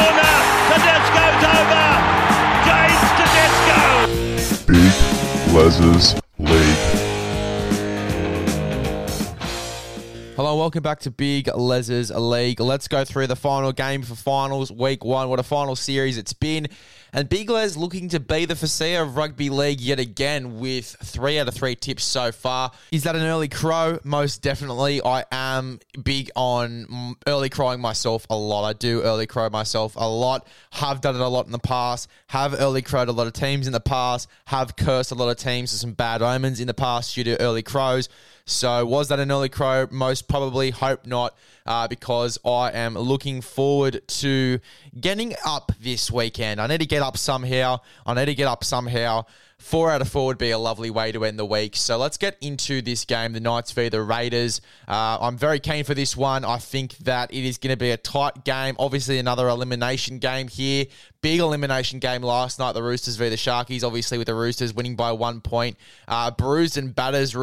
corner. Tedesco's over. James Tedesco. Big Welcome back to Big Les's League. Let's go through the final game for finals week one. What a final series it's been. And Big Les looking to be the Fasea of rugby league yet again with three out of three tips so far. Is that an early crow? Most definitely. I am big on early crowing myself a lot. I do early crow myself a lot. Have done it a lot in the past. Have early crowed a lot of teams in the past. Have cursed a lot of teams for some bad omens in the past due to early crows. So, was that an early crow? Most probably. Hope not, uh, because I am looking forward to getting up this weekend. I need to get up somehow. I need to get up somehow. Four out of four would be a lovely way to end the week. So let's get into this game, the Knights v the Raiders. Uh, I'm very keen for this one. I think that it is going to be a tight game. Obviously, another elimination game here. Big elimination game last night, the Roosters v the Sharkies. Obviously, with the Roosters winning by one point. Uh, bruised and batters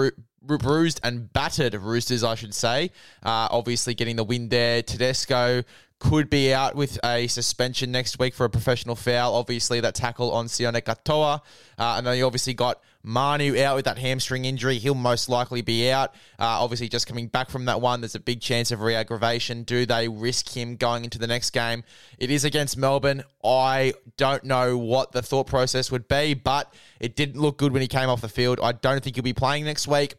bruised and battered Roosters, I should say. Uh, obviously, getting the win there. Tedesco could be out with a suspension next week for a professional foul. Obviously, that tackle on Sione Katoa. Uh, and then you obviously got Manu out with that hamstring injury. He'll most likely be out. Uh, obviously, just coming back from that one, there's a big chance of re-aggravation. Do they risk him going into the next game? It is against Melbourne. I don't know what the thought process would be, but it didn't look good when he came off the field. I don't think he'll be playing next week.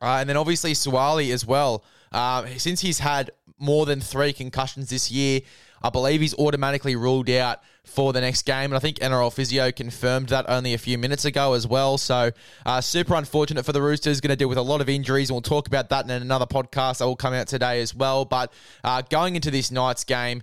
Uh, and then obviously Suaalii as well. Uh, since he's had more than three concussions this year, I believe he's automatically ruled out for the next game. And I think NRL Physio confirmed that only a few minutes ago as well. So uh, super unfortunate for the Roosters. Going to deal with a lot of injuries. And we'll talk about that in another podcast that will come out today as well. But uh, going into this night's game,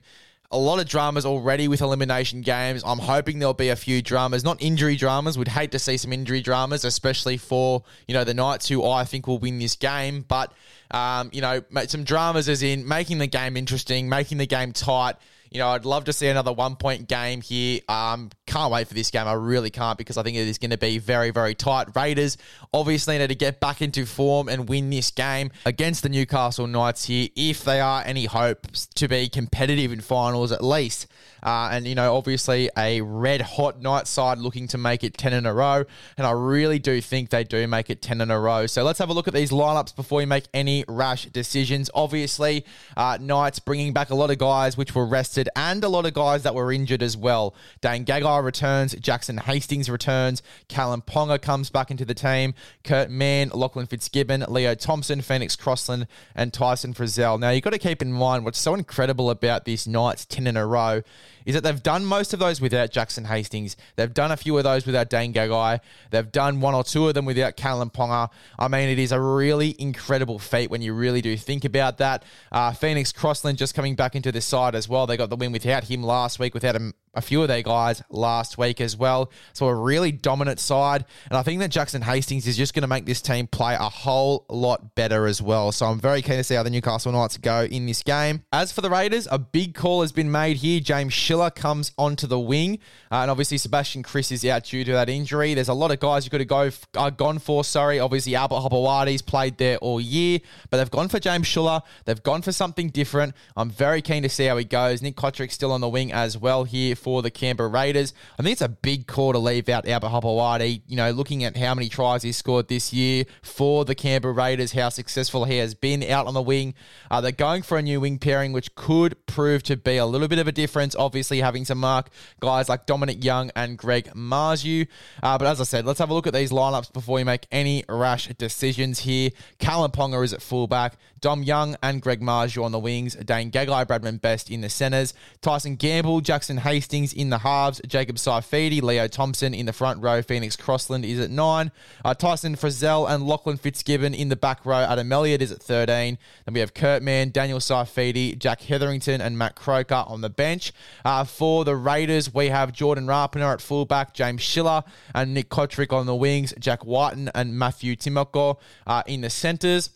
a lot of dramas already with elimination games. I'm hoping there'll be a few dramas, not injury dramas. We'd hate to see some injury dramas, especially for you know the Knights, who I think will win this game. But um, you know, some dramas as in making the game interesting, making the game tight. You know, I'd love to see another one point game here. Um, can't wait for this game. I really can't because I think it is going to be very, very tight. Raiders obviously need to get back into form and win this game against the Newcastle Knights here if they are any hopes to be competitive in finals at least. Uh, and, you know, obviously a red hot night side looking to make it 10 in a row. And I really do think they do make it 10 in a row. So let's have a look at these lineups before we make any rash decisions. Obviously, uh, Knights bringing back a lot of guys which were rested and a lot of guys that were injured as well. Dane Gagai returns, Jackson Hastings returns, Kalyn Ponga comes back into the team, Kurt Mann, Lachlan Fitzgibbon, Leo Thompson, Phoenix Crossland, and Tyson Frizell. Now, you've got to keep in mind what's so incredible about these Knights 10 in a row is that they've done most of those without Jackson Hastings. They've done a few of those without Dane Gagai. They've done one or two of them without Kalyn Ponga. I mean, it is a really incredible feat when you really do think about that. Uh, Phoenix Crossland just coming back into the side as well. They got the win without him last week, without a, a few of their guys last week as well. So a really dominant side. And I think that Jackson Hastings is just going to make this team play a whole lot better as well. So I'm very keen to see how the Newcastle Knights go in this game. As for the Raiders, a big call has been made here. James Schiller comes onto the wing, uh, and obviously Sebastian Kris is out due to that injury. There's a lot of guys you could have go uh, gone for. Sorry, obviously Albert Hopoate's played there all year, but they've gone for James Schiller. They've gone for something different. I'm very keen to see how he goes. Nick Cotric still on the wing as well here for the Canberra Raiders. I think it's a big call to leave out Albert Hopoate. You know, looking at how many tries he scored this year for the Canberra Raiders, how successful he has been out on the wing. Uh, they're going for a new wing pairing, which could prove to be a little bit of a difference. Obviously, having to mark guys like Dominic Young and Greg Marzhew. Uh, but as I said, let's have a look at these lineups before we make any rash decisions here. Kalyn Ponga is at fullback. Dom Young and Greg Marzhew on the wings. Dane Gagai, Bradman Best in the centres. Tyson Gamble, Jackson Hastings in the halves. Jacob Saifiti, Leo Thompson in the front row. Phoenix Crossland is at nine. Uh, Tyson Frizell and Lachlan Fitzgibbon in the back row. Adam Elliott is at 13. Then we have Kurt Mann, Daniel Saifiti, Jack Hetherington, and Matt Croker on the bench. Uh, for the Raiders, we have Jordan Rapana at fullback, James Schiller and Nick Cotric on the wings, Jack Wighton and Matthew Timoko uh, in the centres.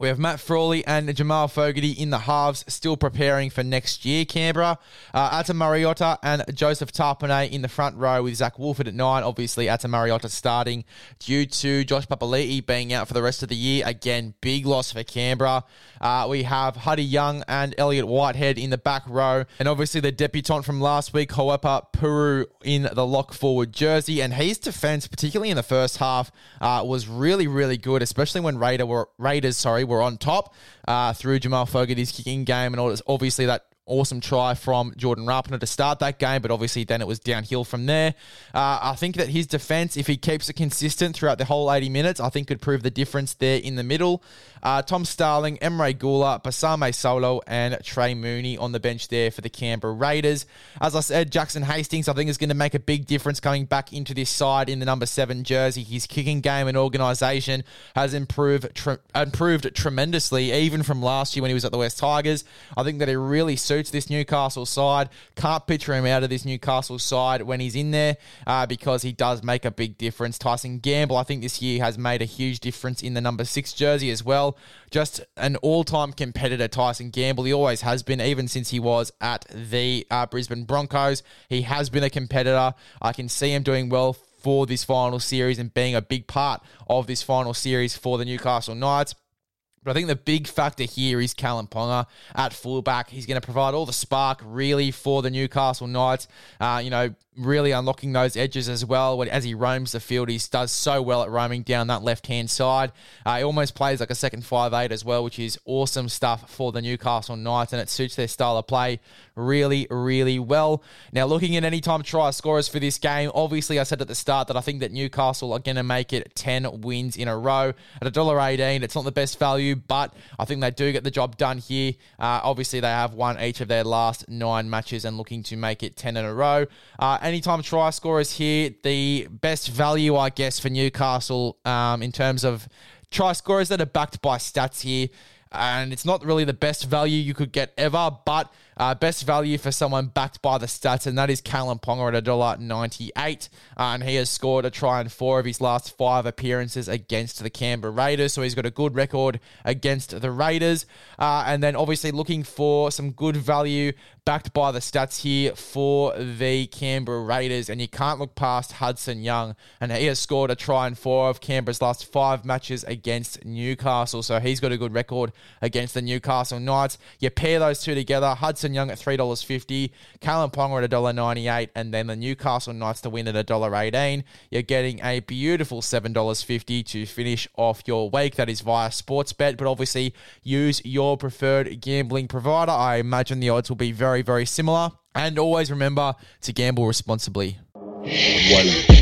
We have Matt Frawley and Jamal Fogarty in the halves, still preparing for next year, Canberra. Uh, Ata Mariota and Joseph Tapine in the front row with Zac Woolford at nine. Obviously, Ata Mariota starting due to Josh Papali'i being out for the rest of the year. Again, big loss for Canberra. Uh, we have Huddy Young and Elliott Whitehead in the back row. And obviously, the debutant from last week, Hohepa Puru, in the lock forward jersey. And his defense, particularly in the first half, uh, was really, really good, especially when Raider were, Raiders sorry, were on top uh, through Jamal Fogarty's kicking game. And obviously, that awesome try from Jordan Rapana to start that game, but obviously then it was downhill from there. Uh, I think that his defense, if he keeps it consistent throughout the whole 80 minutes, I think could prove the difference there in the middle. Uh, Tom Starling, Emre Guler, Pasami Saulo, and Trey Mooney on the bench there for the Canberra Raiders. As I said, Jackson Hastings, I think, is going to make a big difference coming back into this side in the number seven jersey. His kicking game and organisation has improved tre- improved tremendously, even from last year when he was at the West Tigers. I think that it really suits suits this Newcastle side. Can't picture him out of this Newcastle side when he's in there uh, because he does make a big difference. Tyson Gamble, I think this year has made a huge difference in the number six jersey as well. Just an all time competitor, Tyson Gamble. He always has been, even since he was at the uh, Brisbane Broncos. He has been a competitor. I can see him doing well for this final series and being a big part of this final series for the Newcastle Knights. But I think the big factor here is Kalyn Ponga at fullback. He's going to provide all the spark really for the Newcastle Knights. Uh, you know, really unlocking those edges as well. As he roams the field, he does so well at roaming down that left hand side. Uh, he almost plays like a second five eight as well, which is awesome stuff for the Newcastle Knights, and it suits their style of play really, really well. Now, looking at any time try scorers for this game, obviously I said at the start that I think that Newcastle are going to make it 10 wins in a row at $1.18. It's not the best value, but I think they do get the job done here. Uh, obviously, they have won each of their last nine matches and looking to make it 10 in a row. Uh, anytime try scorers here, the best value, I guess, for Newcastle um, in terms of try scorers that are backed by stats here. And it's not really the best value you could get ever, but uh, best value for someone backed by the stats, and that is Kalyn Ponga at $1.98. Uh, and he has scored a try in four of his last five appearances against the Canberra Raiders. So he's got a good record against the Raiders. Uh, and then obviously looking for some good value backed by the stats here for the Canberra Raiders. And you can't look past Hudson Young. And he has scored a try in four of Canberra's last five matches against Newcastle. So he's got a good record against the Newcastle Knights. You pair those two together, Hudson Young at $3.50, Kalyn Ponga at $1.98, and then the Newcastle Knights to win at $1.18. You're getting a beautiful $7.50 to finish off your week. That is via Sportsbet, but obviously use your preferred gambling provider. I imagine the odds will be very, very similar. And always remember to gamble responsibly. One.